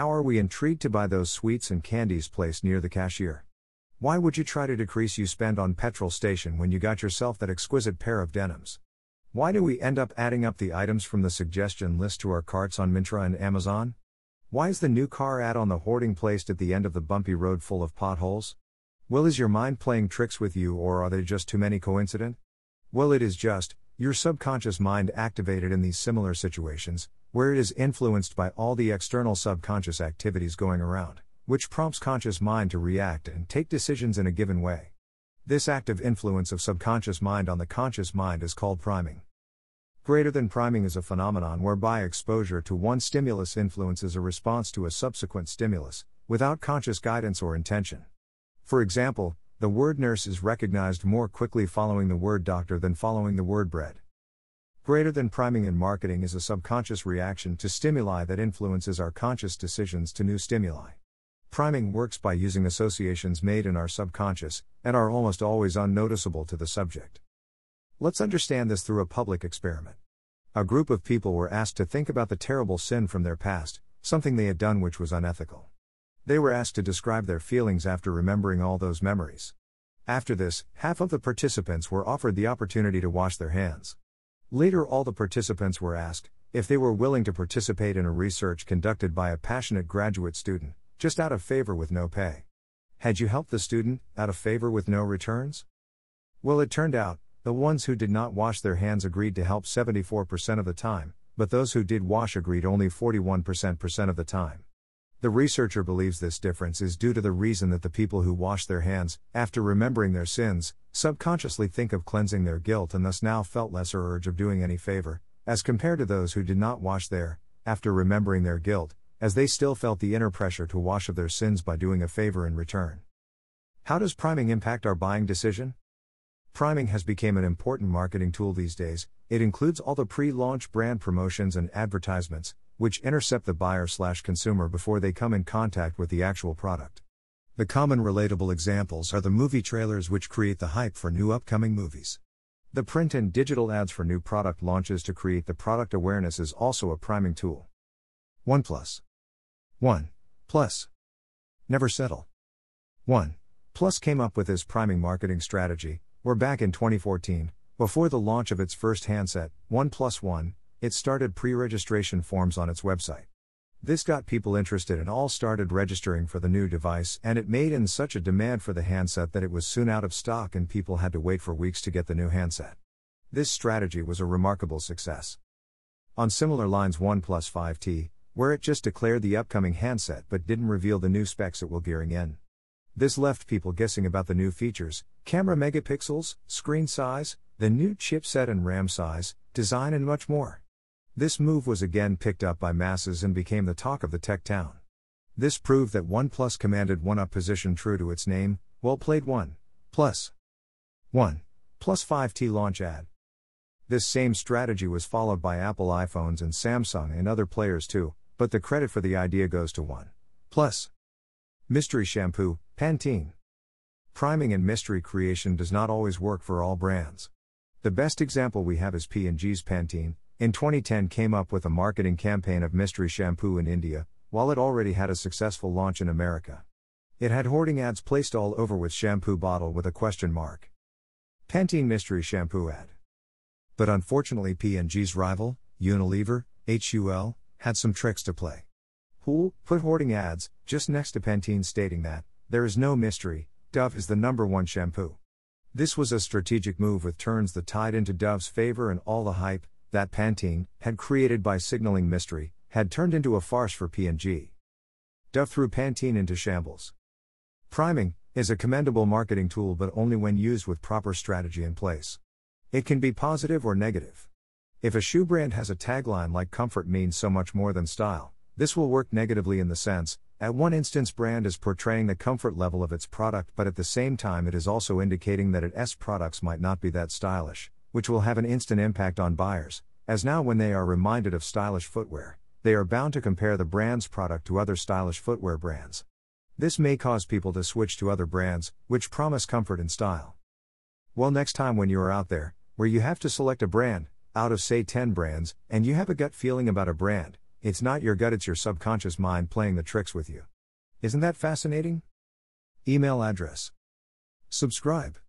How are we intrigued to buy those sweets and candies placed near the cashier? Why would you try to decrease you spend on petrol station when you got yourself that exquisite pair of denims? Why do we end up adding up the items from the suggestion list to our carts on Myntra and Amazon? Why is the new car ad on the hoarding placed at the end of the bumpy road full of potholes? Well, is your mind playing tricks with you or are they just too many coincident? Well, it is just, your subconscious mind activated in these similar situations, where it is influenced by all the external subconscious activities going around, which prompts conscious mind to react and take decisions in a given way. This active influence of subconscious mind on the conscious mind is called priming. Greater than priming is a phenomenon whereby exposure to one stimulus influences a response to a subsequent stimulus, without conscious guidance or intention. For example, the word nurse is recognized more quickly following the word doctor than following the word bread. Greater than priming in marketing is a subconscious reaction to stimuli that influences our conscious decisions to new stimuli. Priming works by using associations made in our subconscious, and are almost always unnoticeable to the subject. Let's understand this through a public experiment. A group of people were asked to think about the terrible sin from their past, something they had done which was unethical. They were asked to describe their feelings after remembering all those memories. After this, half of the participants were offered the opportunity to wash their hands. Later, all the participants were asked if they were willing to participate in a research conducted by a passionate graduate student, just out of favor with no pay. Had you helped the student, out of favor with no returns? Well, it turned out, the ones who did not wash their hands agreed to help 74% of the time, but those who did wash agreed only 41% of the time. The researcher believes this difference is due to the reason that the people who wash their hands, after remembering their sins, subconsciously think of cleansing their guilt and thus now felt lesser urge of doing any favor, as compared to those who did not wash their, after remembering their guilt, as they still felt the inner pressure to wash of their sins by doing a favor in return. How does priming impact our buying decision? Priming has become an important marketing tool these days. It includes all the pre-launch brand promotions and advertisements, which intercept the buyer slash consumer before they come in contact with the actual product. The common relatable examples are the movie trailers which create the hype for new upcoming movies. The print and digital ads for new product launches to create the product awareness is also a priming tool. OnePlus 1 plus never settle. 1 plus came up with this priming marketing strategy we're back in 2014. Before the launch of its first handset, OnePlus One, it started pre registration forms on its website. This got people interested and all started registering for the new device, and it made in such a demand for the handset that it was soon out of stock and people had to wait for weeks to get the new handset. This strategy was a remarkable success. On similar lines, OnePlus 5T, where it just declared the upcoming handset but didn't reveal the new specs it will gearing in. This left people guessing about the new features, camera megapixels, screen size, the new chipset and RAM size, design, and much more. This move was again picked up by masses and became the talk of the tech town. This proved that OnePlus commanded one up position true to its name, well played 1 plus 1 plus 5T launch ad. This same strategy was followed by Apple iPhones and Samsung and other players too, but the credit for the idea goes to 1 plus mystery shampoo, Pantene. Priming and mystery creation does not always work for all brands. The best example we have is P&G's Pantene. In 2010 came up with a marketing campaign of mystery shampoo in India, while it already had a successful launch in America. It had hoarding ads placed all over with shampoo bottle with a question mark. Pantene mystery shampoo ad. But unfortunately P&G's rival, Unilever, HUL, had some tricks to play. Who put hoarding ads just next to Pantene stating that there is no mystery, Dove is the number one shampoo. This was a strategic move with turns that tied into Dove's favor and all the hype that Pantene had created by signaling mystery had turned into a farce for P&G. Dove threw Pantene into shambles. Priming is a commendable marketing tool but only when used with proper strategy in place. It can be positive or negative. If a shoe brand has a tagline like comfort means so much more than style, this will work negatively in the sense at one instance, brand is portraying the comfort level of its product, but at the same time, it is also indicating that its products might not be that stylish, which will have an instant impact on buyers, as now when they are reminded of stylish footwear, they are bound to compare the brand's product to other stylish footwear brands. This may cause people to switch to other brands, which promise comfort and style. Well, next time when you are out there, where you have to select a brand, out of say 10 brands, and you have a gut feeling about a brand, It's not your gut, it's your subconscious mind playing the tricks with you. Isn't that fascinating? Email address. Subscribe.